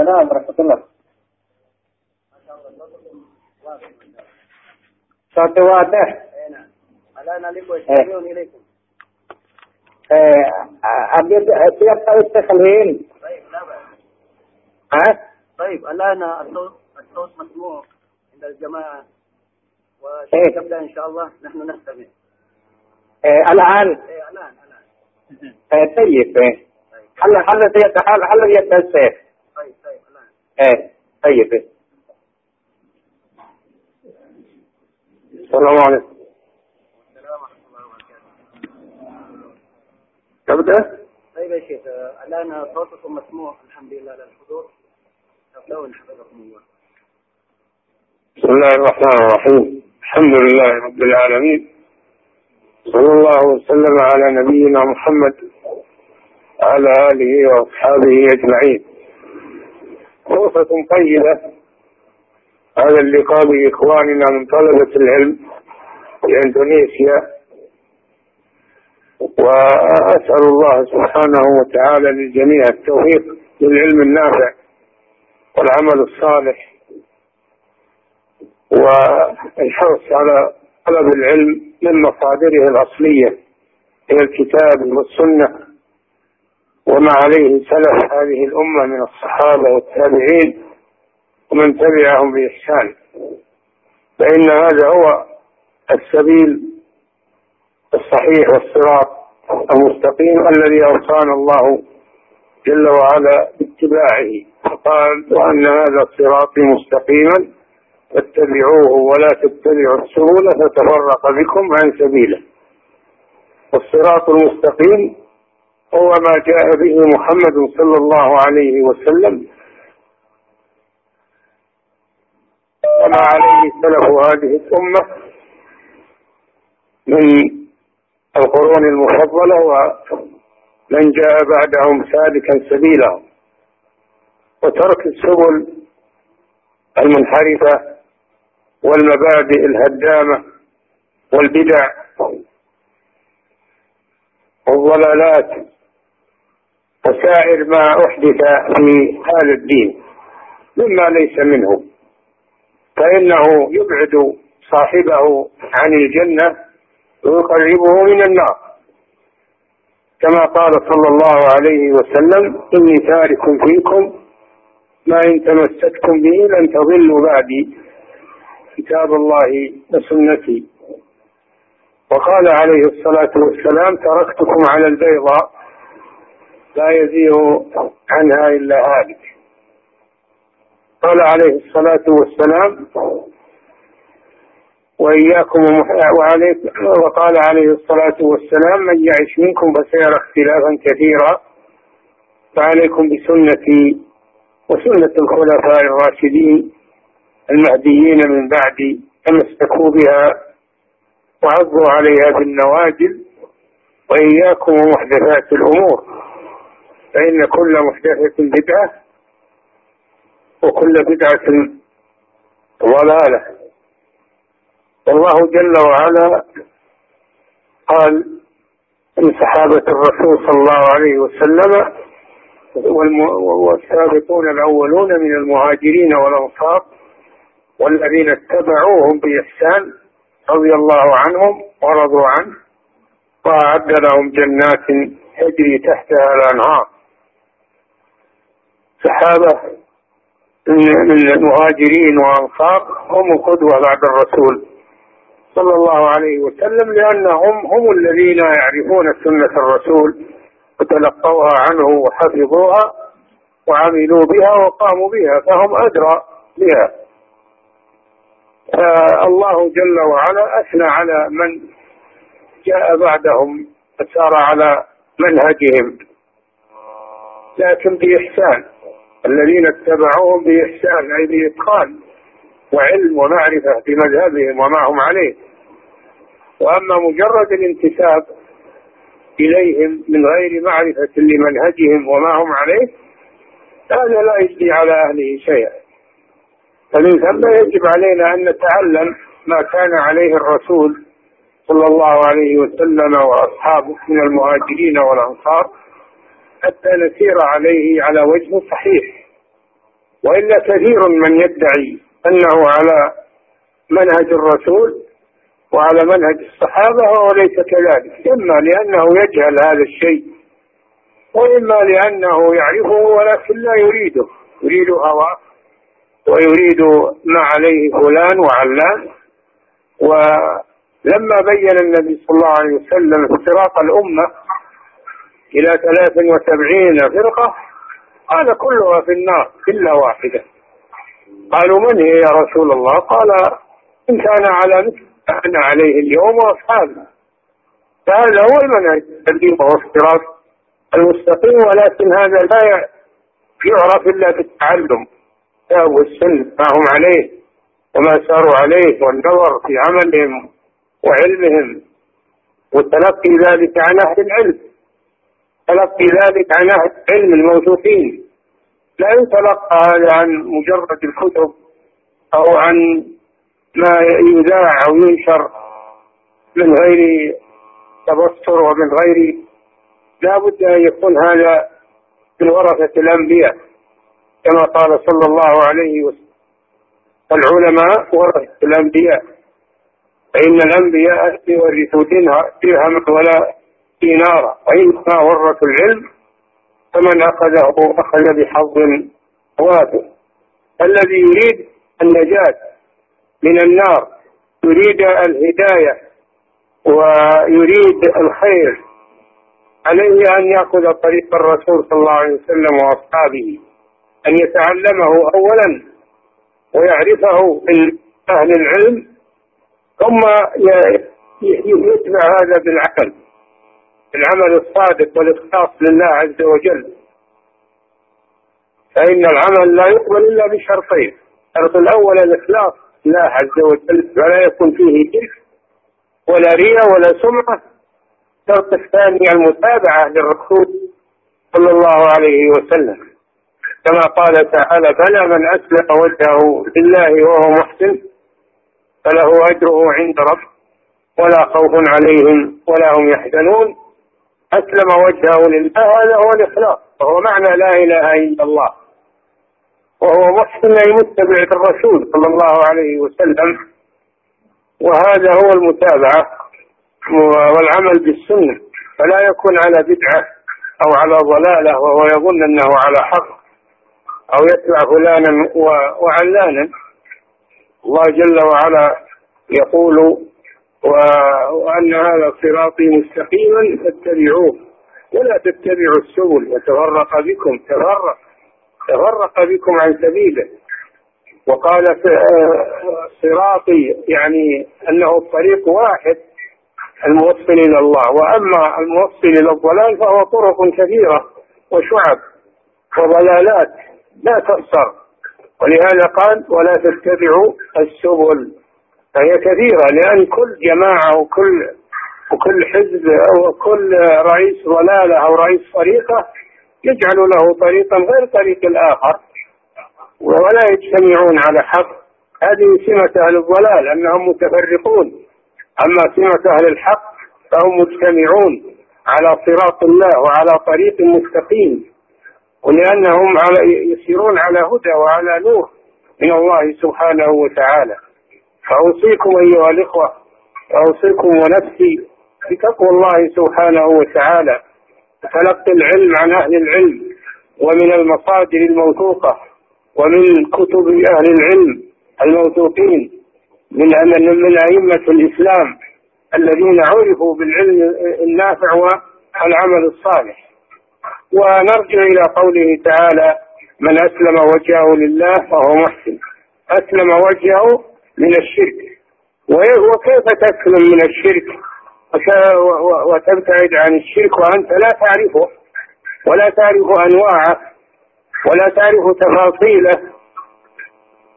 السلام ورحمة الله. صوت واضح؟ الآن عليكم. يستمعون إليكم أبيض siapa التخلين طيب لا بأس. ها؟ طيب الآن الصوت الصوت مسموع عند الجماعة. إيه. وتبدأ إن شاء الله نحن نستمع. الآن؟ إيه الآن الآن. طيب هل هل هل هل يتسف طيب طيب الآن طيب. السلام عليكم. السلام ورحمة الله وبركاته تبدأ طيب يا شيخ الآن صوتكم مسموع الحمد لله على الحضور. تبدأون حفظكم الله. بسم الله الرحمن الرحيم. الحمد لله رب العالمين. صلى الله وسلم على نبينا محمد وعلى آله وأصحابه أجمعين. فرصة طيبة. هذا اللقاء بإخواننا من طلبة العلم في إندونيسيا. وأسأل الله سبحانه وتعالى للجميع التوفيق للعلم النافع والعمل الصالح. والحرص على طلب العلم من مصادره الأصلية هي الكتاب والسنة. وما عليه سلف هذه الأمة من الصحابة والتابعين ومن تبعهم بإحسان. فإن هذا هو السبيل الصحيح والصراط المستقيم الذي أوصانا الله جل وعلا باتباعه. فقال وأن هذا صراطي مستقيما فاتبعوه ولا تتبعوا السبل فتفرق بكم عن سبيله. والصراط المستقيم هو ما جاء به محمد صلى الله عليه وسلم. وما عليه سلف هذه الأمة من القرون المفضلة ومن جاء بعدهم سالكا سبيلهم وترك السبل المنحرفة والمبادئ الهدامة والبدع والضلالات وسائر ما أحدث في هذا الدين مما ليس منه. فإنه يبعد صاحبه عن الجنة ويقربه من النار. كما قال صلى الله عليه وسلم إني تارك فيكم ما إن تمسكتم به لن تضلوا بعدي. كتاب الله وسنتي. وقال عليه الصلاة والسلام تركتكم على البيضاء لا يزيغ عنها إلا هالك. قال عليه الصلاة والسلام وإياكم وعليك وقال عليه الصلاة والسلام من يعش منكم فسيرى اختلافا كثيرا فعليكم بسنتي وسنة الخلفاء الراشدين المهديين من بعدي تمسكوا بها وعضوا عليها بالنواجذ وإياكم ومحدثات الأمور. فإن كل محدثة بدعة وكل بدعة ضلالة. والله جل وعلا قال لصحابة الرسول صلى الله عليه وسلم والسابقون الأولون من المهاجرين والأنصار والذين اتبعوهم بإحسان رضي الله عنهم ورضوا عنه وأعد لهم جنات تجري تحتها الأنهار. صحابة من المهاجرين والأنصار هم القدوة بعد الرسول صلى الله عليه وسلم لأنهم هم الذين يعرفون سنة الرسول وتلقوها عنه وحفظوها وعملوا بها وقاموا بها فهم أدرى بها. الله جل وعلا أثنى على من جاء بعدهم وسار على منهجهم لكن بإحسان. الذين اتبعوهم بإحسان أي بإتقان وعلم ومعرفة بمذهبهم وما هم عليه. وأما مجرد الانتساب إليهم من غير معرفة لمنهجهم وما هم عليه هذا لا يجدي على أهله شيئا. فمن ثم يجب علينا أن نتعلم ما كان عليه الرسول صلى الله عليه وسلم وأصحابه من المهاجرين والأنصار حتى نسير عليه على وجه صحيح. وإلا كثير من يدعي أنه على منهج الرسول وعلى منهج الصحابة وهو ليس كذلك. إما لأنه يجهل هذا الشيء وإما لأنه يعرفه ولكن لا يريده. يريد هواه ويريد ما عليه فلان وعلان. ولما بين النبي صلى الله عليه وسلم افتراق الأمة إلى ثلاث وسبعين فرقة قال كلها في النار إلا واحدة. قالوا من هي يا رسول الله؟ قال إن كان على مثل أنا عليه اليوم وأصحابي فهذا هو المنهج الذي هو الصراط المستقيم ولكن هذا لا يعرف إلا بالتعلم والسنة ما هم عليه وما ساروا عليه والنظر في عملهم وعلمهم وتلقي ذلك عن أهل العلم. تلقي ذلك عن أهل العلم الموثوقين. لا يتلقى هذا عن مجرد الكتب أو عن ما يذاع أو ينشر من غير تبصر ومن غير لا بد أن يكون هذا من ورثة الأنبياء كما قال صلى الله عليه وسلم. العلماء ورثة الأنبياء فإن الأنبياء يورثوا درهما ولا دينارا. وإنما ورثوا العلم فمن أخذه أخذ بحظ وافر الذي يريد النجاة من النار يريد الهداية ويريد الخير عليه أن يأخذ طريق الرسول صلى الله عليه وسلم وأصحابه أن يتعلمه أولا ويعرفه من أهل العلم ثم يتبع هذا بالعمل العمل الصادق والإخلاص لله عز وجل. فإن العمل لا يقبل إلا بشرطين الشرط الأول الإخلاص لله عز وجل ولا يكون فيه شرك ولا رياء ولا سمعة. الشرط الثاني المتابعة للرسول صلى الله عليه وسلم. كما قال تعالى بلى من أسلم وجهه لله وهو محسن فله أجره عند رب ولا خوف عليهم ولا هم يحزنون. أسلم وجهه لله هذا هو الإخلاص وهو معنى لا إله إلا الله. وهو محسن أي متبع الرسول صلى الله عليه وسلم. وهذا هو المتابعة والعمل بالسنة. فلا يكون على بدعة أو على ضلالة وهو يظن أنه على حق أو يتبع فلانا وعلانا. الله جل وعلا يقول وأن هذا صراطي مستقيما فاتبعوه. ولا تتبعوا السبل وتفرق بكم تفرق تفرق بكم عن سبيله. وقال صراطي يعني أنه الطريق واحد الموصل إلى الله. وأما الموصل إلى الضلال فهو طرق كثيرة وشعب وضلالات لا تخسر ولهذا قال ولا تتبعوا السبل. فهي كثيرة لأن كل جماعة وكل وكل حزب أو كل رئيس ضلالة أو رئيس طريقة يجعل له طريقا غير طريق الآخر ولا يجتمعون على حق. هذه سمة أهل الضلال أنهم متفرقون. أما سمة أهل الحق فهم مجتمعون على صراط الله وعلى طريق مستقيم ولأنهم على يسيرون على هدى وعلى نور من الله سبحانه وتعالى. فأوصيكم أيها الإخوة وأوصيكم ونفسي بتقوى الله سبحانه وتعالى تلقي العلم عن أهل العلم ومن المصادر الموثوقة ومن كتب أهل العلم الموثوقين من من أئمة الإسلام الذين عرفوا بالعلم النافع والعمل الصالح. ونرجع إلى قوله تعالى من أسلم وجهه لله فهو محسن. أسلم وجهه من الشرك. وكيف تسلم من الشرك؟ وتبتعد عن الشرك وأنت لا تعرفه. ولا تعرف أنواعه. ولا تعرف تفاصيله.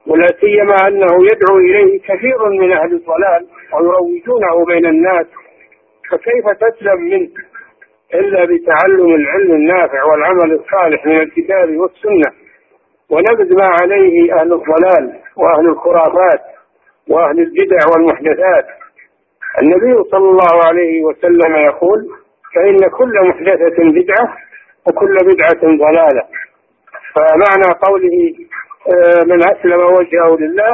ولا سيما أنه يدعو إليه كثير من أهل الضلال ويروجونه بين الناس. فكيف تسلم منه؟ إلا بتعلم العلم النافع والعمل الصالح من الكتاب والسنة. ونبذ ما عليه أهل الضلال وأهل الخرافات. وأهل البدع والمحدثات. النبي صلى الله عليه وسلم يقول فإن كل محدثة بدعة وكل بدعة ضلالة. فمعنى قوله آه، من أسلم وجهه لله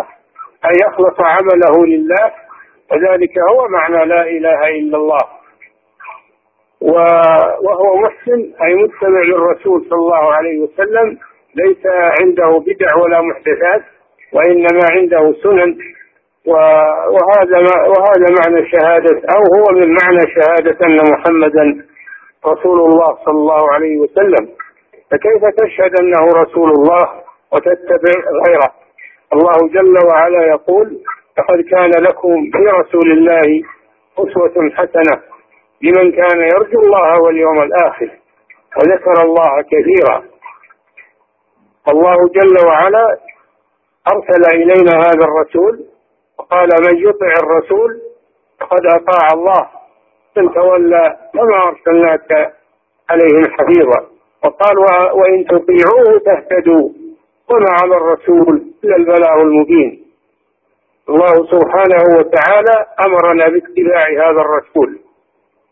أن يخلص عمله لله. وذلك هو معنى لا إله إلا الله. وهو محسن أي متبع للرسول صلى الله عليه وسلم ليس عنده بدع ولا محدثات وإنما عنده سنن. وهذا وهذا معنى شهادة أو هو من معنى شهادة أن محمدا رسول الله صلى الله عليه وسلم. فكيف تشهد أنه رسول الله وتتبع غيره؟ الله جل وعلا يقول لقد كان لكم في رسول الله أسوة حسنة لمن كان يرجو الله واليوم الآخر وذكر الله كثيرا. الله جل وعلا أرسل إلينا هذا الرسول وقال من يطع الرسول فقد أطاع الله. من تولى فما أرسلناك عليهم حفيظا. وقال وإن تطيعوه تهتدوا وما على الرسول إلا البلاغ المبين. الله سبحانه وتعالى أمرنا باتباع هذا الرسول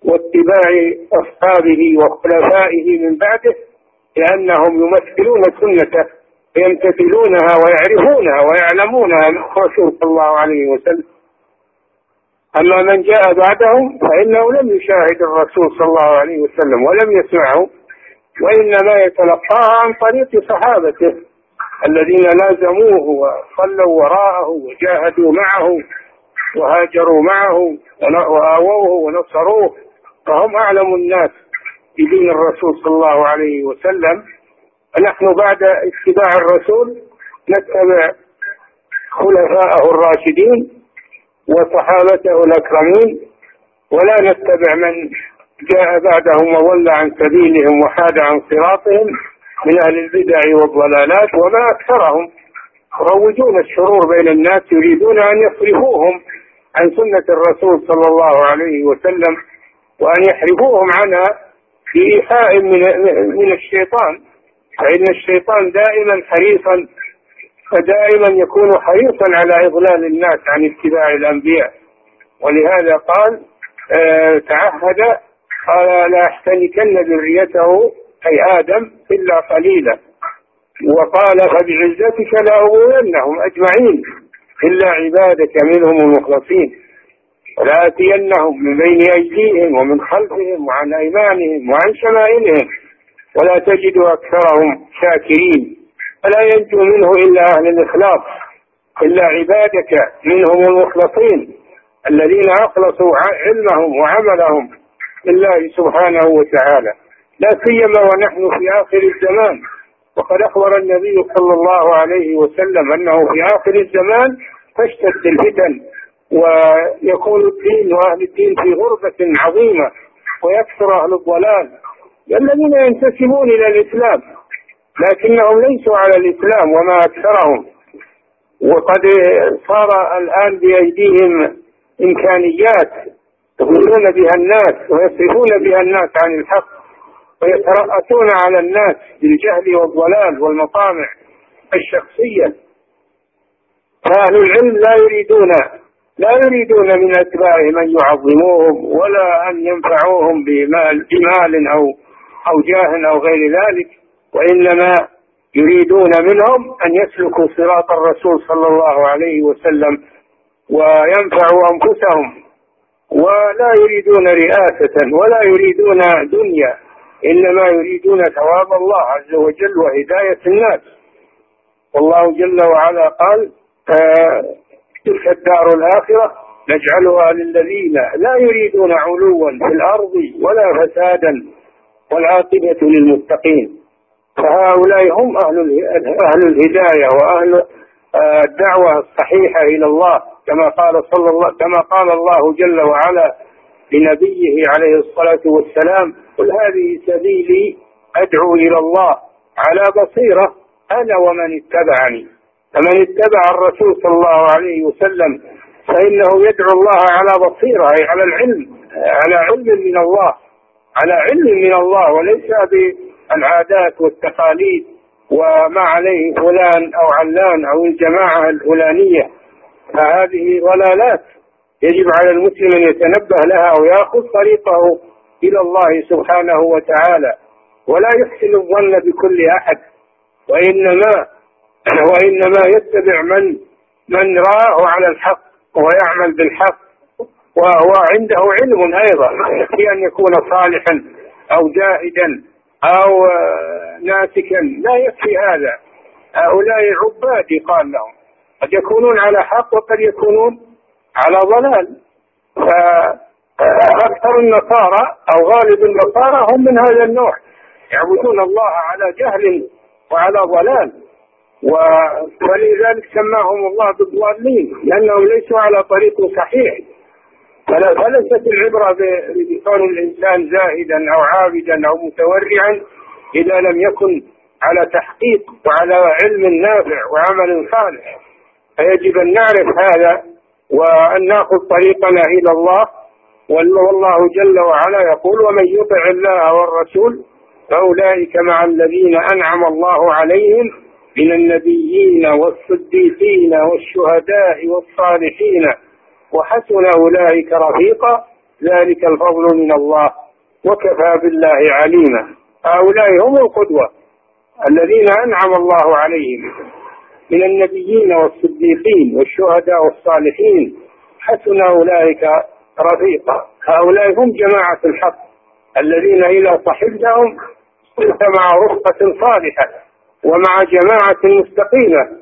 واتباع أصحابه وخلفائه من بعده لأنهم يمثلون سنته يمتثلونها ويعرفونها ويعلمونها من الرسول صلى الله عليه وسلم. أما من جاء بعدهم فإنه لم يشاهد الرسول صلى الله عليه وسلم ولم يسمعه وإنما يتلقاها عن طريق صحابته الذين لازموه وصلوا وراءه وجاهدوا معه وهاجروا معه وآووه ونصروه فهم أعلم الناس بدين الرسول صلى الله عليه وسلم فنحن بعد اتباع الرسول نتبع خلفاءه الراشدين وصحابته الأكرمين ولا نتبع من جاء بعدهم وضل عن سبيلهم وحاد عن صراطهم من أهل البدع والضلالات وما أكثرهم. يروجون الشرور بين الناس يريدون أن يصرفوهم عن سنة الرسول صلى الله عليه وسلم وأن يحرفوهم عنها في إيحاء من, من الشيطان. فإن الشيطان دائما حريصا فدائما يكون حريصا على إضلال الناس عن اتباع الأنبياء. ولهذا قال آه تعهد قال لا أحتنكن ذريته أي آدم إلا قليلا. وقال فبعزتك لأغوينهم أجمعين إلا عبادك منهم المخلصين. ولآتينهم من بين أيديهم ومن خلفهم وعن أيمانهم وعن شمائلهم. ولا تجد أكثرهم شاكرين. فلا ينجو منه إلا أهل الإخلاص. إلا عبادك منهم المخلصين الذين أخلصوا علمهم وعملهم لله سبحانه وتعالى. لا سيما ونحن في آخر الزمان. وقد أخبر النبي صلى الله عليه وسلم أنه في آخر الزمان تشتد الفتن ويكون الدين وأهل الدين في غربة عظيمة ويكثر أهل الضلال. الذين ينتسبون إلى الإسلام لكنهم ليسوا على الإسلام وما أكثرهم. وقد صار الآن بأيديهم إمكانيات يضلون بها الناس ويصرفون بها الناس عن الحق ويترأسون على الناس بالجهل والضلال والمطامع الشخصية. فأهل العلم لا يريدون لا يريدون من أتباعهم أن يعظموهم ولا أن ينفعوهم بمال, بمال أو أو جاه أو غير ذلك وإنما يريدون منهم أن يسلكوا صراط الرسول صلى الله عليه وسلم وينفعوا أنفسهم. ولا يريدون رئاسة ولا يريدون دنيا إنما يريدون ثواب الله عز وجل وهداية الناس. والله جل وعلا قال تلك الدار الآخرة نجعلها للذين لا يريدون علوا في الأرض ولا فسادا والعاقبة للمتقين. فهؤلاء هم أهل أهل الهداية وأهل آه، الدعوة الصحيحة إلى الله كما قال صلى الله كما قال الله جل وعلا لنبيه عليه الصلاة والسلام قل هذه سبيلي أدعو إلى الله على بصيرة أنا ومن اتبعني. فمن اتبع الرسول صلى الله عليه وسلم فإنه يدعو الله على بصيرة أي على العلم على علم من الله. على علم من الله وليس بالعادات والتقاليد وما عليه فلان أو علان أو الجماعة الفلانية. فهذه ضلالات يجب على المسلم أن يتنبه لها ويأخذ طريقه إلى الله سبحانه وتعالى. ولا يحسن الظن بكل أحد. وإنما وإنما يتبع من من رآه على الحق ويعمل بالحق. وهو عنده علم أيضا ما يكفي أن يكون صالحا أو جاهدا أو ناسكا. لا يكفي هذا. هؤلاء عباد قال لهم. قد يكونون على حق وقد يكونون على ضلال. فأكثر النصارى أو غالب النصارى هم من هذا النوع. يعبدون الله على جهل وعلى ضلال. ولذلك سماهم الله بالضالين لأنهم ليسوا على طريق صحيح. فليست العبرة بكون الإنسان زاهدا أو عابدا أو متورعا إذا لم يكن على تحقيق وعلى علم نافع وعمل صالح. فيجب أن نعرف هذا وأن نأخذ طريقنا إلى الله. والله جل وعلا يقول ومن يطع الله والرسول فأولئك مع الذين أنعم الله عليهم من النبيين والصديقين والشهداء والصالحين وحسن أولئك رفيقا ذلك الفضل من الله وكفى بالله عليما. هؤلاء هم القدوة الذين أنعم الله عليهم. من النبيين والصديقين والشهداء والصالحين حسن أولئك رفيقا. هؤلاء هم جماعة الحق الذين إذا صحبتهم كنت مع رفقة صالحة ومع جماعة مستقيمة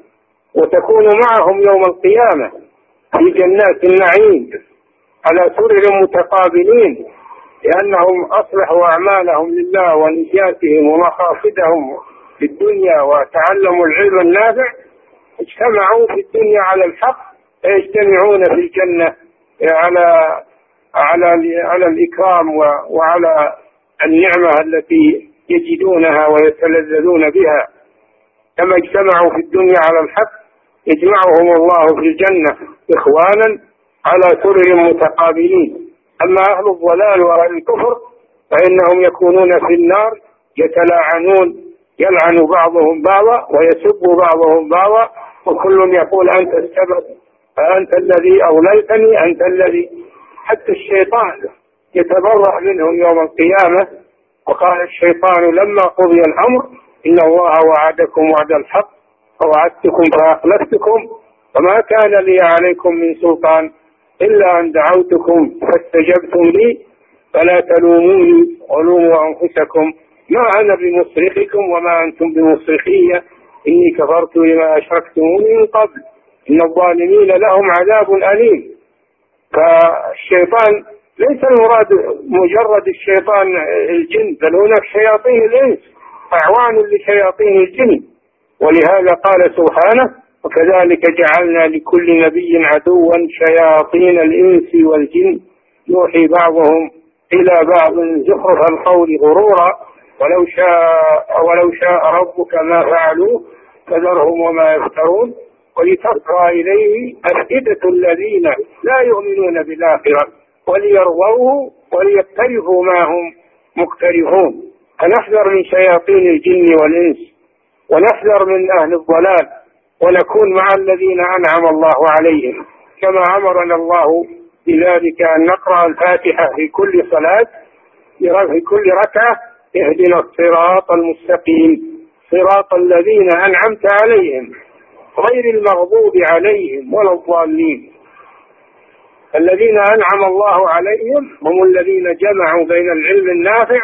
وتكون معهم يوم القيامة. في جنات النعيم على سرر متقابلين لأنهم أصلحوا أعمالهم لله ونجاتهم ومقاصدهم في الدنيا وتعلموا العلم النافع اجتمعوا في الدنيا على الحق فيجتمعون في الجنة على على على الإكرام وعلى النعمة التي يجدونها ويتلذذون بها. كما اجتمعوا في الدنيا على الحق يجمعهم الله في الجنة إخوانا على سرر متقابلين. أما أهل الضلال وأهل الكفر فإنهم يكونون في النار يتلاعنون يلعن بعضهم بعضا ويسب بعضهم بعضا وكل يقول أنت السبب أنت الذي أوليتني أنت الذي. حتى الشيطان يتبرأ منهم يوم القيامة. وقال الشيطان لما قضي الأمر إن الله وعدكم وعد الحق. ووعدتكم فأخلفتكم وما كان لي عليكم من سلطان إلا أن دعوتكم فاستجبتم لي فلا تلوموني ولوموا أنفسكم ما أنا بمصرخكم وما أنتم بمصرخية إني كفرت لما أشركتموني من قبل إن الظالمين لهم عذاب أليم فالشيطان ليس المراد مجرد الشيطان الجن بل هناك شياطين الإنس أعوان لشياطين الجن. ولهذا قال سبحانه وكذلك جعلنا لكل نبي عدوا شياطين الإنس والجن. يوحي بعضهم إلى بعض زخرف القول غرورا. ولو شاء ولو شاء ربك ما فعلوه فذرهم وما يفترون. ولتصغى إليه أفئدة الذين لا يؤمنون بالآخرة. وليرضوه وليقترفوا ما هم مقترفون. فنحذر من شياطين الجن والإنس. ونحذر من أهل الضلال ونكون مع الذين أنعم الله عليهم. كما أمرنا الله بذلك أن نقرأ الفاتحة في كل صلاة في كل ركعة اهدنا الصراط المستقيم صراط الذين أنعمت عليهم غير المغضوب عليهم ولا الضالين. الذين أنعم الله عليهم هم الذين جمعوا بين العلم النافع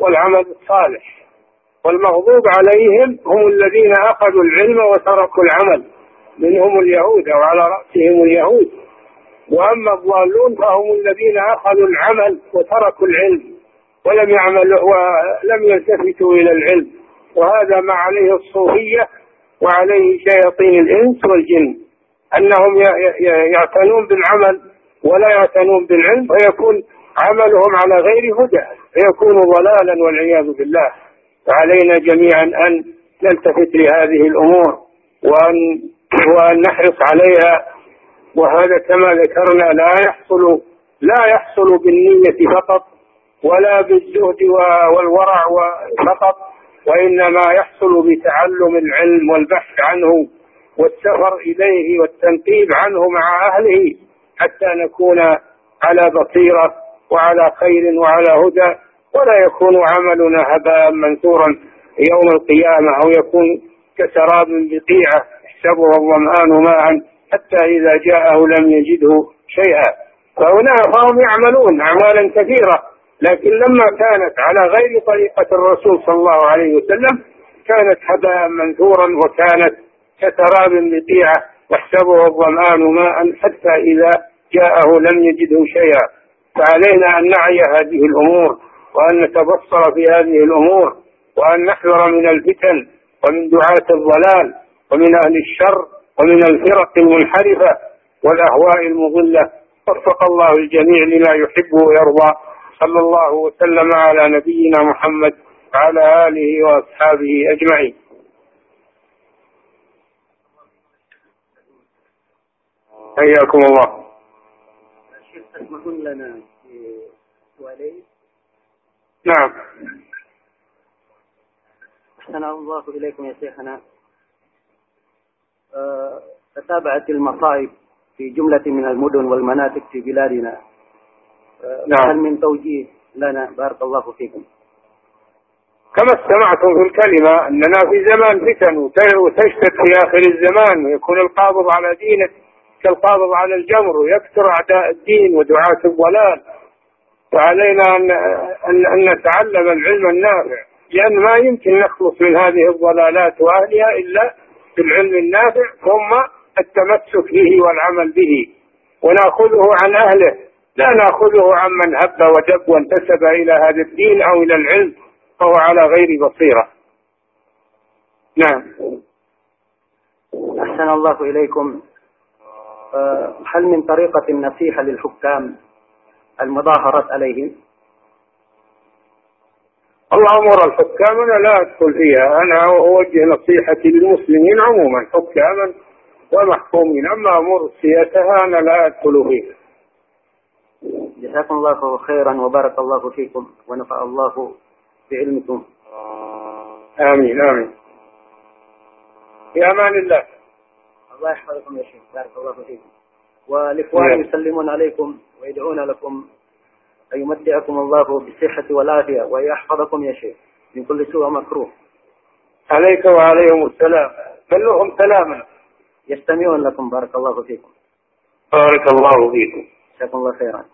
والعمل الصالح. والمغضوب عليهم هم الذين أخذوا العلم وتركوا العمل. منهم اليهود أو على رأسهم اليهود. وأما الضالون فهم الذين أخذوا العمل وتركوا العلم ولم يعملوا ولم يلتفتوا إلى العلم. وهذا ما عليه الصوفية وعليه شياطين الإنس والجن. أنهم يعتنون بالعمل ولا يعتنون بالعلم فيكون عملهم على غير هدى فيكون ضلالا والعياذ بالله. فعلينا جميعا أن نلتفت لهذه الأمور وأن وأن نحرص عليها. وهذا كما ذكرنا لا يحصل لا يحصل بالنية فقط ولا بالزهد والورع فقط وإنما يحصل بتعلم العلم والبحث عنه والسفر إليه والتنقيب عنه مع أهله حتى نكون على بصيرة وعلى خير وعلى هدى. ولا يكون عملنا هباء منثورا يوم القيامة أو يكون كسراب بقيعة يحسبه الظمآن ماء حتى إذا جاءه لم يجده شيئا. فهنا فهم يعملون أعمالا كثيرة لكن لما كانت على غير طريقة الرسول صلى الله عليه وسلم كانت هباء منثورا وكانت كسراب بقيعة يحسبه الظمآن ماء حتى إذا جاءه لم يجده شيئا. فعلينا أن نعي هذه الأمور وأن نتبصر في هذه الأمور وأن نحذر من الفتن ومن دعاة الضلال ومن أهل الشر ومن الفرق المنحرفة والأهواء المضلة. وفق الله الجميع لما يحب ويرضى. صلى الله وسلم على نبينا محمد وعلى آله وأصحابه أجمعين. حياكم الله. تسمحون لنا سؤالين. نعم. أحسن الله إليكم يا شيخنا. آه، تتابعت المصائب في جملة من المدن والمناطق في بلادنا. آه، نعم. هل من توجيه لنا؟ بارك الله فيكم. كما استمعتم في الكلمة أننا في زمان فتن وت- وتشتد في آخر الزمان ويكون القابض على دينه كالقابض على الجمر ويكثر أعداء الدين ودعاة الضلال. وعلينا أن, أن, أن نتعلم العلم النافع لأن ما يمكن نخلص من هذه الضلالات وأهلها إلا بالعلم النافع ثم التمسك به والعمل به. ونأخذه عن أهله لا نأخذه عن من هب ودب وانتسب إلى هذا الدين أو إلى العلم فهو على غير بصيرة. نعم. أحسن الله إليكم. آه، هل من طريقة النصيحة للحكام المظاهرة عليهم. الأمور الحكام أنا لا أدخل فيها. أنا أوجه نصيحتي للمسلمين عموما حكاما ومحكومين. أما أمور السياسة أنا لا أدخل فيها. جزاكم الله خيرا وبارك الله فيكم ونفع الله بعلمكم. آمين آمين. في أمان الله. الله يحفظكم يا شيخ. بارك الله فيكم. والإخوان نعم. يسلمون عليكم ويدعون لكم أن يمتعكم الله بالصحة والعافية ويحفظكم يا شيخ من كل سوء مكروه. عليك وعليهم السلام. بلغهم سلاما. يستمعون لكم. بارك الله فيكم. بارك الله فيكم. جزاكم الله خيرا.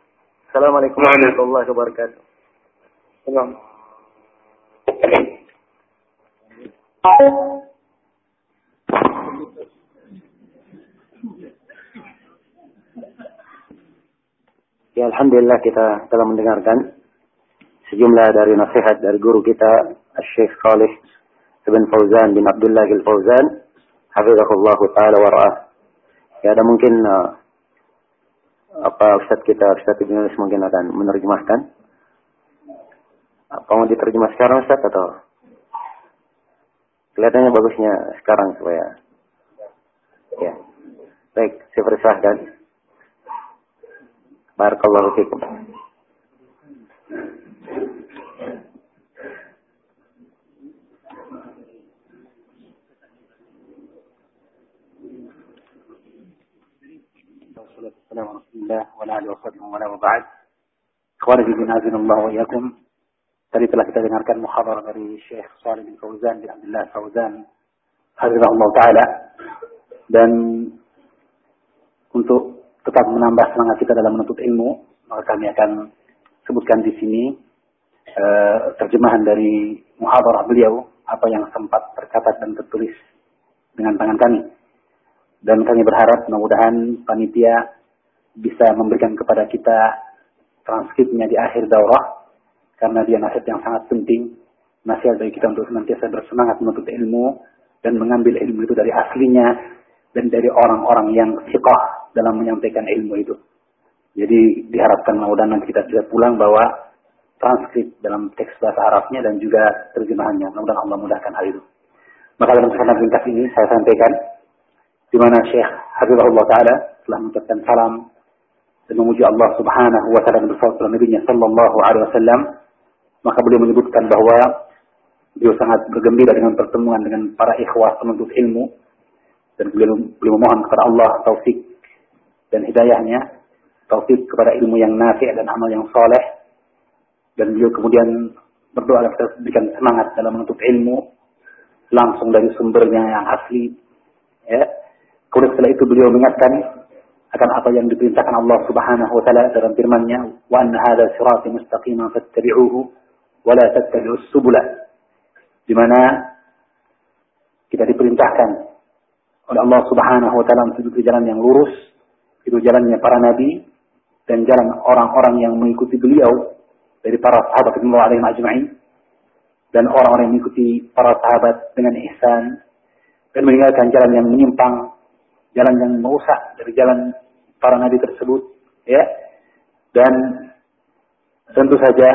السلام عليكم نعم. ورحمة الله وبركاته. سلام Ya Alhamdulillah kita telah mendengarkan sejumlah dari nasihat dari guru kita Syekh Salih bin Fauzan bin Abdullah al Fauzan Hafizahullah Ta'ala wara'ah Ya ada mungkin uh, apa Ustaz kita Ustaz Ibn Yunus mungkin akan menerjemahkan. Apa mau diterjemah sekarang Ustaz atau? Kelihatannya bagusnya sekarang supaya ya baik saya persilahkan Barakallahu fikum. والصلاة والسلام على رسول الله وعلى آله وصحبه ولا وبعد fi azin Allah wa iyyakum. Tadi telah kita dengarkan muhadarah dari Syekh Salih bin Fauzan bin Abdullah Fauzan hafizahullah taala dan untuk tetap menambah semangat kita dalam menuntut ilmu, maka kami akan sebutkan di sini eh, terjemahan dari muhadarah beliau apa yang sempat tercatat dan tertulis dengan tangan kami. Dan kami berharap mudah-mudahan panitia bisa memberikan kepada kita transkripnya di akhir daurah karena dia nasihat yang sangat penting nasihat bagi kita untuk senantiasa bersemangat menuntut ilmu dan mengambil ilmu itu dari aslinya dan dari orang-orang yang siqah dalam menyampaikan ilmu itu. Jadi diharapkan mudah-mudahan nanti kita bisa pulang bawa transkrip dalam teks bahasa Arabnya dan juga terjemahannya. Mudah-mudahan Allah mudahkan hal itu. Maka dalam kesempatan ringkas ini saya sampaikan di mana Syekh Habibullah Ta'ala telah mengucapkan salam dan memuji Allah Subhanahu wa taala dan bersalawat kepada Nabi sallallahu alaihi wasallam maka beliau menyebutkan bahwa beliau sangat bergembira dengan pertemuan dengan para ikhwah penuntut ilmu dan beliau beliau memohon kepada Allah taufik dan hidayahnya taufik kepada ilmu yang nafi' dan amal yang soleh dan beliau kemudian berdoa agar kita berikan semangat dalam menuntut ilmu langsung dari sumbernya yang asli. Ya. Kemudian setelah itu beliau mengingatkan akan apa yang diperintahkan Allah Subhanahu wa taala dalam firman-Nya, "Wa anna hadza sirati mustaqiman fattabi'uhu wa la tattabi'us subula." Di mana kita diperintahkan oleh Allah Subhanahu wa taala untuk jalan yang lurus, itu jalannya para nabi dan jalan orang-orang yang mengikuti beliau dari para sahabat radhiyallahu alaihim ajma'in dan orang-orang yang mengikuti para sahabat dengan ihsan dan meninggalkan jalan yang menyimpang, jalan yang merusak dari jalan para nabi tersebut, ya. Dan tentu saja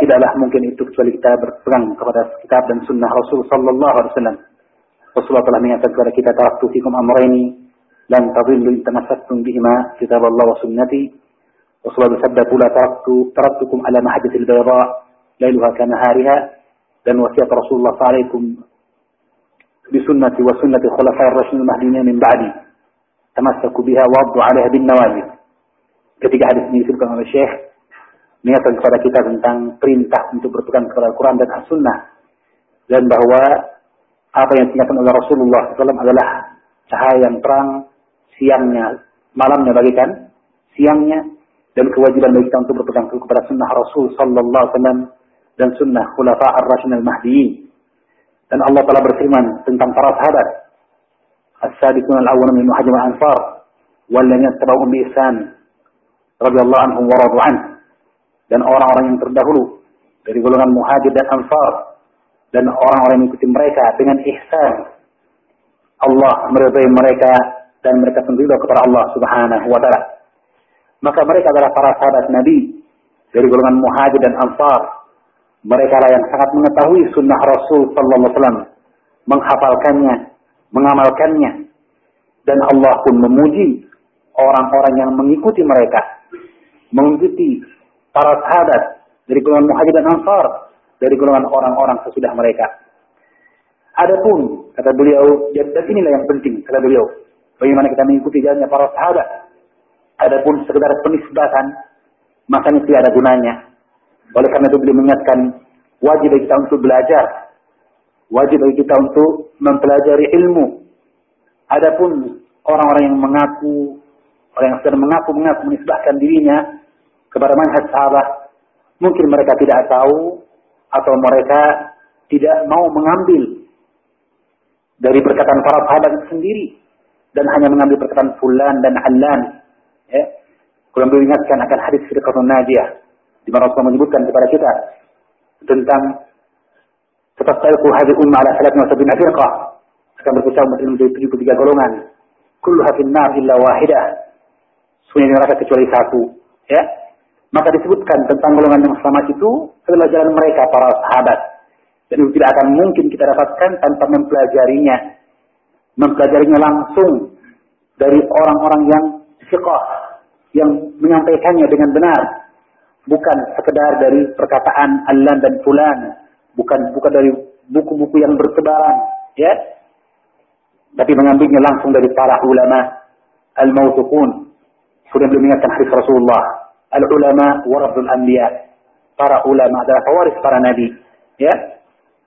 tidaklah mungkin itu kecuali kita berpegang kepada kitab dan sunnah Rasul sallallahu alaihi wasallam. Rasulullah telah menyatakan kepada kita taraktu fikum amrayni lan tadillu in tamassaktum bihima kitab Allah wa sunnati. Rasulullah bersabda pula taraktu taraktukum ala mahajjatil bayda lailuha kanahariha dan wasiat Rasulullah alaikum بسنتي وسنة الخلفاء الراشدين المهديين من بعدي تمسكوا بها وعضوا عليها بالنواجذ ketika hadis ini disebutkan oleh Syekh mengingatkan kepada kita tentang perintah untuk berpegang kepada Al-Quran dan As-Sunnah dan bahwa apa yang diingatkan oleh Rasulullah SAW adalah cahaya yang terang siangnya malamnya bagikan siangnya dan kewajiban bagi kita untuk berpegang kepada sunnah Rasul Sallallahu Alaihi Wasallam dan sunnah Khulafa Ar-Rasyidin Al-Mahdiyin dan Allah telah berfirman tentang para sahabat. As-sabiqun al-awwal min muhajir al-ansar walladzina tabauhum bi ihsan radhiyallahu anhum wa radu an. Dan orang-orang yang terdahulu dari golongan muhajir dan ansar dan orang-orang yang mengikuti mereka dengan ihsan. Allah meridai mereka dan mereka tunduk kepada Allah Subhanahu wa taala. Maka mereka adalah para sahabat Nabi dari golongan muhajir dan ansar mereka lah yang sangat mengetahui sunnah Rasul Sallallahu Alaihi Wasallam, menghafalkannya, mengamalkannya, dan Allah pun memuji orang-orang yang mengikuti mereka, mengikuti para sahabat dari golongan muhajir dan ansar, dari golongan orang-orang sesudah mereka. Adapun kata beliau, dan inilah yang penting kata beliau, bagaimana kita mengikuti jalannya para sahabat. Adapun sekedar penisbatan, makanya tidak ada gunanya oleh karena itu beliau mengingatkan wajib bagi kita untuk belajar. Wajib bagi kita untuk mempelajari ilmu. Adapun orang-orang yang mengaku, orang yang sedang mengaku-mengaku menisbahkan dirinya kepada manhaj sahabat, mungkin mereka tidak tahu atau mereka tidak mau mengambil dari perkataan para sahabat sendiri dan hanya mengambil perkataan fulan dan alan. Ya. Kurang ingatkan akan hadis firqatun najiyah di mana Rasulullah menyebutkan kepada kita tentang Tatattaiqu hadhihi ummah ala salatin wa sabina firqah. Akan berpecah umat ini menjadi 73 golongan. Kulluha fin nar illa wahidah semuanya neraka kecuali satu. Ya. Maka disebutkan tentang golongan yang selamat itu adalah jalan mereka para sahabat. Dan itu tidak akan mungkin kita dapatkan tanpa mempelajarinya mempelajarinya langsung dari orang-orang yang siqah yang menyampaikannya dengan benar bukan sekedar dari perkataan Allah dan fulan, bukan bukan dari buku-buku yang bertebaran, ya. Tapi mengambilnya langsung dari para ulama al-mautuqun. Sudah mengingatkan hadis Rasulullah, al-ulama warathul anbiya. Para ulama adalah pewaris para nabi, ya.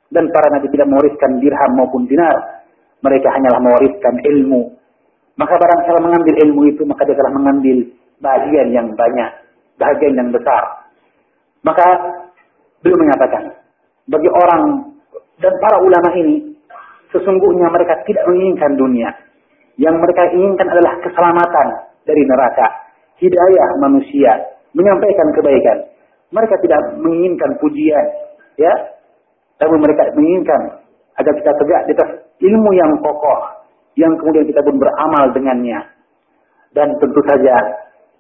Dan para nabi tidak mewariskan dirham maupun dinar. Mereka hanyalah mewariskan ilmu. Maka barang siapa mengambil ilmu itu, maka dia telah mengambil bagian yang banyak bahagian yang besar. Maka beliau menyatakan, bagi orang dan para ulama ini, sesungguhnya mereka tidak menginginkan dunia. Yang mereka inginkan adalah keselamatan dari neraka, hidayah manusia, menyampaikan kebaikan. Mereka tidak menginginkan pujian, ya, tapi mereka menginginkan agar kita tegak di atas ilmu yang kokoh, yang kemudian kita pun beramal dengannya. Dan tentu saja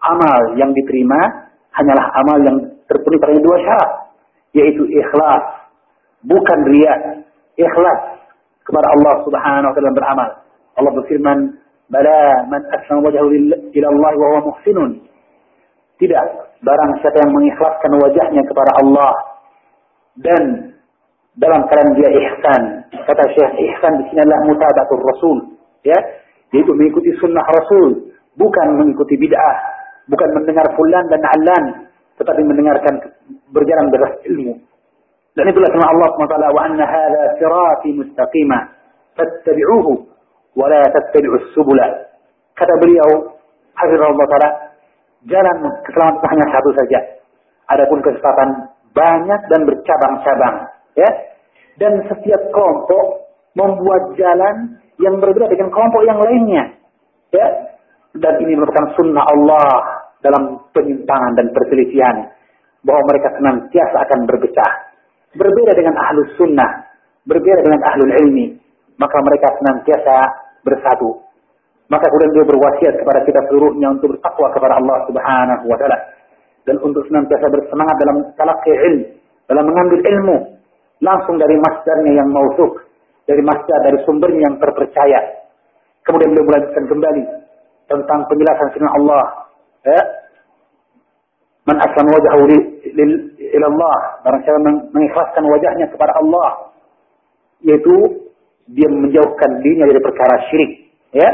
amal yang diterima hanyalah amal yang terpenuhi pada dua syarat, yaitu ikhlas, bukan ria, ikhlas kepada Allah Subhanahu wa taala beramal. Allah berfirman, "Bala man aslama wajhahu ila Allah wa huwa muhsinun." Tidak, barang siapa yang mengikhlaskan wajahnya kepada Allah dan dalam keadaan dia ihsan. Kata Syekh, ihsan di sini adalah mutabatul Rasul, ya, yaitu mengikuti sunnah Rasul, bukan mengikuti bid'ah, bukan mendengar fulan dan alan, tetapi mendengarkan berjalan deras ilmu. Dan itulah firman Allah SWT, wa anna hadha sirati mustaqima fattabi'uhu wa la tattabi'us subula. Kata beliau, Hafizahullah Ta'ala, jalan keselamatan hanya satu saja. Adapun kesesatan banyak dan bercabang-cabang. Ya, dan setiap kelompok membuat jalan yang berbeda dengan kelompok yang lainnya. Ya, dan ini merupakan sunnah Allah dalam penyimpangan dan perselisihan bahwa mereka senantiasa akan berpecah. Berbeda dengan ahlus sunnah, berbeda dengan ahlul ilmi, maka mereka senantiasa bersatu. Maka kemudian dia berwasiat kepada kita seluruhnya untuk bertakwa kepada Allah Subhanahu wa taala dan untuk senantiasa bersemangat dalam talaqi ilmu, dalam mengambil ilmu langsung dari masdarnya yang mausuk, dari masdar dari sumbernya yang terpercaya. Kemudian beliau melanjutkan kembali tentang penjelasan firman Allah, ya. Man aslam wajhahu ila Allah, barang siapa mengikhlaskan wajahnya kepada Allah, yaitu dia menjauhkan dirinya dari perkara syirik, ya.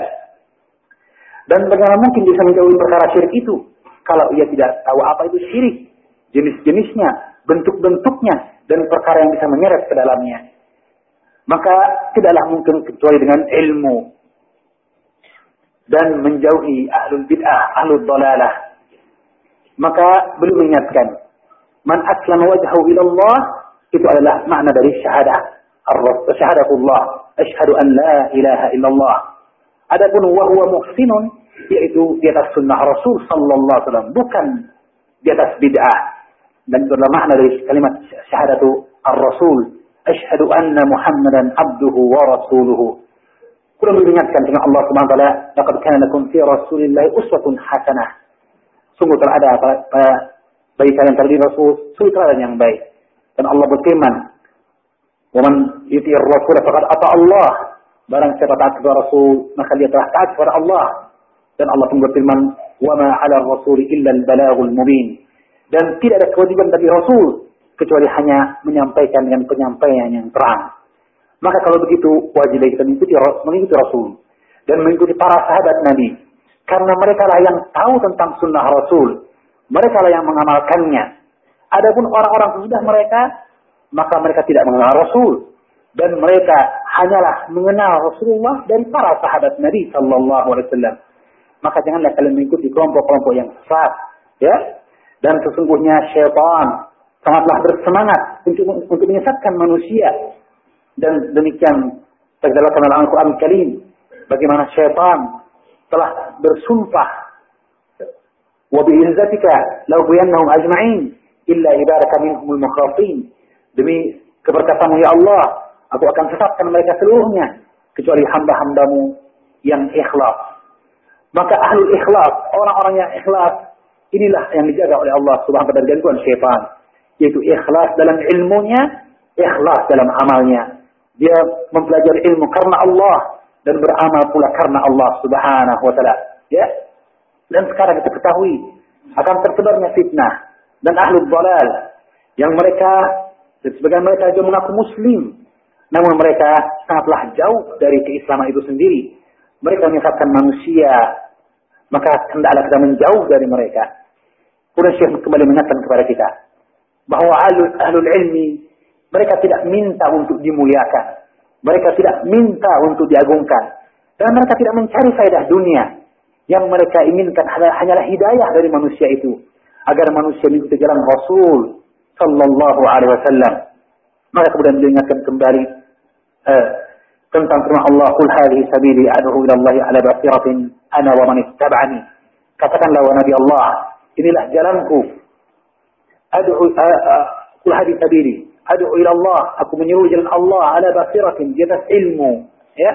Dan bagaimana mungkin bisa menjauhi perkara syirik itu kalau ia tidak tahu apa itu syirik, jenis-jenisnya, bentuk-bentuknya, dan perkara yang bisa menyeret ke dalamnya. Maka tidaklah mungkin kecuali dengan ilmu dan menjauhi ahlul bid'ah, ahlul dalalah. Maka belum mengingatkan, man aslam wajhahu ila Allah itu adalah makna dari syahadah. Syahadatullah, asyhadu an la ilaha illallah. Adapun wa huwa muhsinun yaitu di atas sunnah Rasul sallallahu alaihi wasallam, bukan di atas bid'ah. Adalah makna dari kalimat syahadatu ar-rasul. Asyhadu anna Muhammadan abduhu wa rasuluhu. Kurang mengingatkan dengan Allah Subhanahu wa taala, "Laqad kana lakum fi Rasulillahi uswatun hasanah." Sungguh telah ada pada bagi kalian terdiri Rasul suri teladan yang baik. Dan Allah berfirman, "Wa man yuti'ir Rasul faqad ata Allah." Barang siapa taat kepada Rasul, maka dia telah taat kepada Allah. Dan Allah pun berfirman, "Wa ma 'ala Rasul illa al-balaghul mubin." Dan tidak ada kewajiban bagi Rasul kecuali hanya menyampaikan dengan penyampaian yang terang. Maka kalau begitu wajib kita mengikuti, mengikuti Rasul dan mengikuti para sahabat Nabi. Karena mereka lah yang tahu tentang sunnah Rasul. Mereka lah yang mengamalkannya. Adapun orang-orang sesudah mereka, maka mereka tidak mengenal Rasul. Dan mereka hanyalah mengenal Rasulullah dari para sahabat Nabi Sallallahu Alaihi Wasallam. Maka janganlah kalian mengikuti kelompok-kelompok yang sesat. Ya, dan sesungguhnya syaitan sangatlah bersemangat untuk untuk menyesatkan manusia. Dan demikian terdapat dalam Al-Quran Karim bagaimana syaitan telah bersumpah. Wa bi'izzatika law ajma'in illa ibaraka minhumul mukhafin. Demi keberkatamu ya Allah aku akan sesatkan mereka seluruhnya kecuali hamba-hambamu yang ikhlas. Maka ahlul ikhlas orang-orang yang ikhlas Inilah yang dijaga oleh Allah Subhanahu wa taala gangguan syaitan, yaitu ikhlas dalam ilmunya, ikhlas dalam amalnya. Dia mempelajari ilmu karena Allah dan beramal pula karena Allah Subhanahu wa taala. Ya. Dan sekarang kita ketahui akan tersebarnya fitnah dan ahlu dalal yang mereka sebagian mereka juga mengaku muslim namun mereka sangatlah jauh dari keislaman itu sendiri. Mereka menyesatkan manusia, maka hendaklah kita menjauh dari mereka. Kemudian Syekh kembali mengingatkan kepada kita bahwa ahlul, ahlul ilmi mereka tidak minta untuk dimuliakan. Mereka tidak minta untuk diagungkan. Dan mereka tidak mencari faedah dunia. Yang mereka inginkan hanyalah hidayah dari manusia itu. Agar manusia mengikuti jalan Rasul Sallallahu Alaihi Wasallam. Maka kemudian beliau ingatkan kembali uh, tentang firman Allah, "Qul hadhihi sabili ad'u ila Allah ala basiratin ana wa man ittaba'ani." Katakanlah wahai Nabi Allah, inilah jalanku. Ad'u kul hadis sabili. Ad'u ila Allah, aku menyeru jalan Allah ala basiratin di atas ilmu, ya.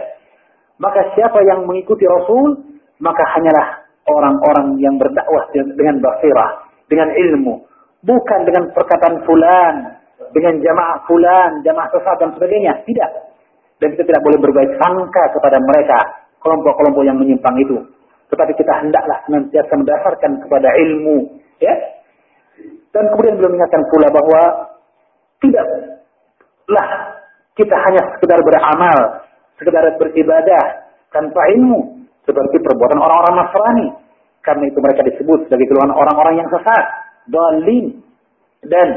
Maka siapa yang mengikuti Rasul, maka hanyalah orang-orang yang berdakwah dengan basirah, dengan ilmu, bukan dengan perkataan fulan, dengan jamaah fulan, jamaah sesat dan sebagainya. Tidak. Dan kita tidak boleh berbaik sangka kepada mereka, kelompok-kelompok yang menyimpang itu. Tetapi kita hendaklah senantiasa mendasarkan kepada ilmu. Ya. Dan kemudian belum mengingatkan pula bahwa tidaklah kita hanya sekedar beramal, sekedar beribadah tanpa ilmu. Seperti perbuatan orang-orang Nasrani. Karena itu mereka disebut sebagai keluhan orang-orang yang sesat. Dalin. Dan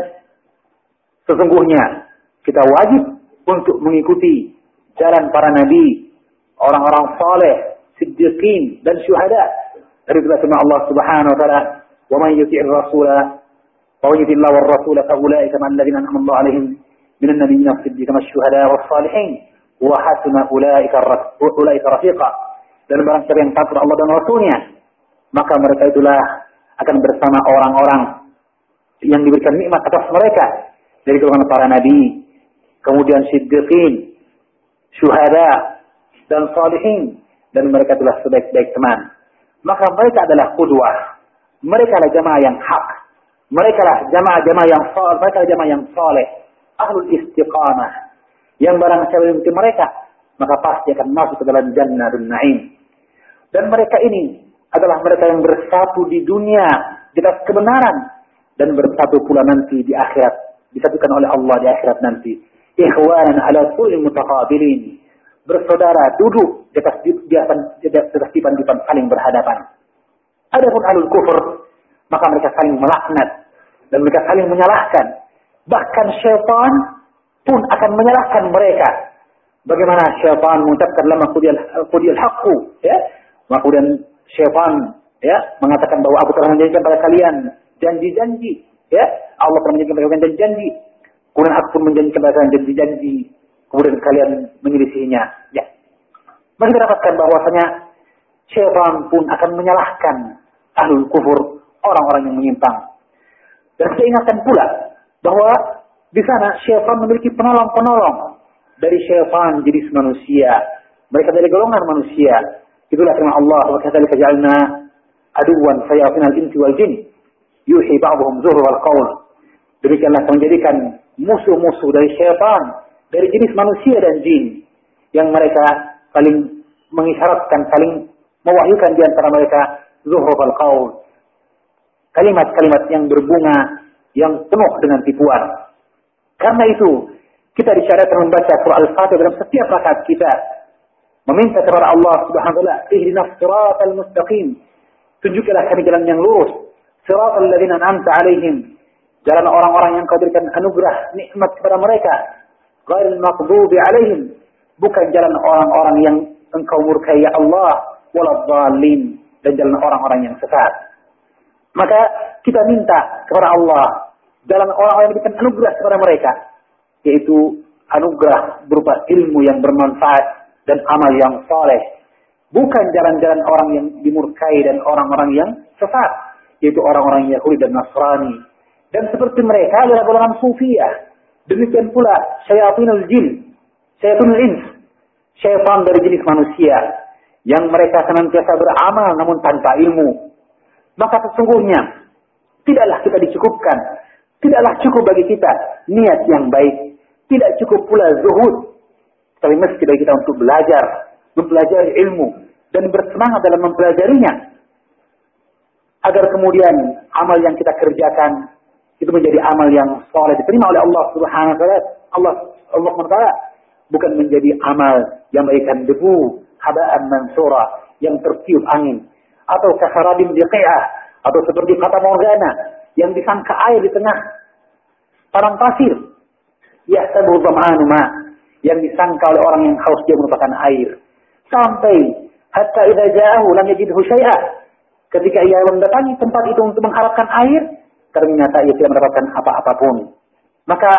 Sesungguhnya kita wajib untuk mengikuti jalan para nabi, orang-orang saleh, siddiqin dan syuhada. Dari firman Allah Subhanahu wa taala, "Wa man yuti'ir rasula wa yuti'ir Allah war rasula fa ulaika man alladziina an'ama Allah 'alaihim minan nabiyyin was-siddiqin wasyuhada was-salihin wa hasuna ulaika ulaika rafiqa." Dan barang siapa yang takut Allah dan Rasulnya, maka mereka itulah akan bersama orang-orang yang diberikan nikmat atas mereka dari golongan para nabi, kemudian siddiqin, syuhada, dan salihin. Dan mereka adalah sebaik-baik teman. Maka mereka adalah kudwah. Mereka adalah jamaah yang hak. Mereka adalah jamaah-jamaah yang saleh. Mereka adalah jamaah yang saleh. Ahlul istiqamah. Yang barang siapa mengikuti mereka, maka pasti akan masuk ke dalam jannah dan na'im. Dan mereka ini adalah mereka yang bersatu di dunia di atas kebenaran dan bersatu pula nanti di akhirat disatukan oleh Allah di akhirat nanti ikhwanan ala kulli mutaqabilin. Bersaudara duduk di atas di atas di atas dipan-dipan saling berhadapan. Adapun alul kufur, maka mereka saling melaknat dan mereka saling menyalahkan. Bahkan syaitan pun akan menyalahkan mereka. Bagaimana syaitan mengucapkan lama kudiyal haqqu, ya? Maka kemudian syaitan ya mengatakan bahwa aku telah menjanjikan pada kalian janji-janji, ya. Allah telah menjanjikan pada kalian janji-janji Kemudian aku pun menjanjikan kalian janji-janji. Kemudian kalian menyelisihinya. Ya. Masih dapatkan bahwasanya syaitan pun akan menyalahkan ahlul kufur, orang-orang yang menyimpang. Dan saya ingatkan pula bahwa di sana syaitan memiliki penolong-penolong dari syaitan jenis manusia. Mereka dari golongan manusia. Itulah firman Allah, wa kadzalika ja'alna aduwan sayatin al-insi wal jin yuhi ba'dhum zuhrul qaul. Demikianlah menjadikan musuh-musuh dari syaitan, dari jenis manusia dan jin yang mereka saling mengisyaratkan, saling mewahyukan di antara mereka zuhrufal qaul. Kalimat-kalimat yang berbunga, yang penuh dengan tipuan. Karena itu, kita disyariatkan membaca surah Al-Fatihah dalam setiap rakaat kita. Meminta kepada Allah Subhanahu wa taala, "Ihdinas siratal mustaqim." Tunjukkanlah kami jalan yang lurus. Siratal ladzina an'amta 'alaihim, Jalan orang-orang yang kau berikan anugerah nikmat kepada mereka. Ghairil maghdubi alaihim. Bukan jalan orang-orang yang engkau murkai ya Allah. Waladhalin. Dan jalan orang-orang yang sesat. Maka kita minta kepada Allah. Jalan orang-orang yang berikan anugerah kepada mereka. Yaitu anugerah berupa ilmu yang bermanfaat. Dan amal yang soleh. Bukan jalan-jalan orang yang dimurkai dan orang-orang yang sesat. Yaitu orang-orang Yahudi dan Nasrani dan seperti mereka adalah golongan sufiyah. Demikian pula syayatinul jin, syayatinul ins, syaitan dari jenis manusia yang mereka senantiasa beramal namun tanpa ilmu. Maka sesungguhnya tidaklah kita dicukupkan, tidaklah cukup bagi kita niat yang baik, tidak cukup pula zuhud, tapi mesti bagi kita untuk belajar, mempelajari ilmu dan bersemangat dalam mempelajarinya agar kemudian amal yang kita kerjakan itu menjadi amal yang soleh diterima oleh Allah Subhanahu wa taala. Allah Allah taala bukan menjadi amal yang bagaikan debu, habaan mansura yang tertiup angin atau kasarabin biqi'ah atau seperti kata morgana yang disangka air di tengah padang pasir. Ya ma yang disangka oleh orang yang haus dia merupakan air. Sampai hatta idza ja'ahu lam yajidhu syai'a. Ketika ia mendatangi tempat itu untuk mengharapkan air, ternyata ia tidak mendapatkan apa-apapun. Maka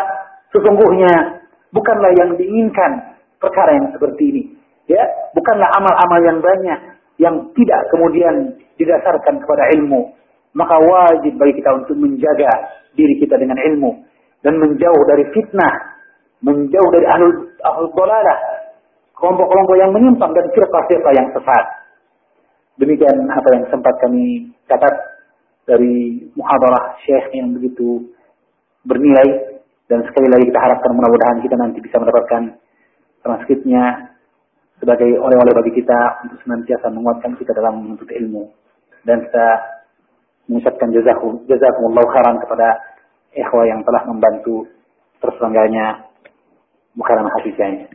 sesungguhnya bukanlah yang diinginkan perkara yang seperti ini. Ya, bukanlah amal-amal yang banyak yang tidak kemudian didasarkan kepada ilmu. Maka wajib bagi kita untuk menjaga diri kita dengan ilmu dan menjauh dari fitnah, menjauh dari ahlul ahlul dolalah, kelompok-kelompok yang menyimpang dan firqah-firqah yang sesat. Demikian apa yang sempat kami catat dari muhadarah syekh yang begitu bernilai. Dan sekali lagi kita harapkan mudah-mudahan kita nanti bisa mendapatkan transkripnya sebagai oleh-oleh bagi kita untuk senantiasa menguatkan kita dalam menuntut ilmu. Dan kita mengucapkan jazakum jazakumullah khairan kepada ikhwah yang telah membantu terselenggaranya bukan hati saya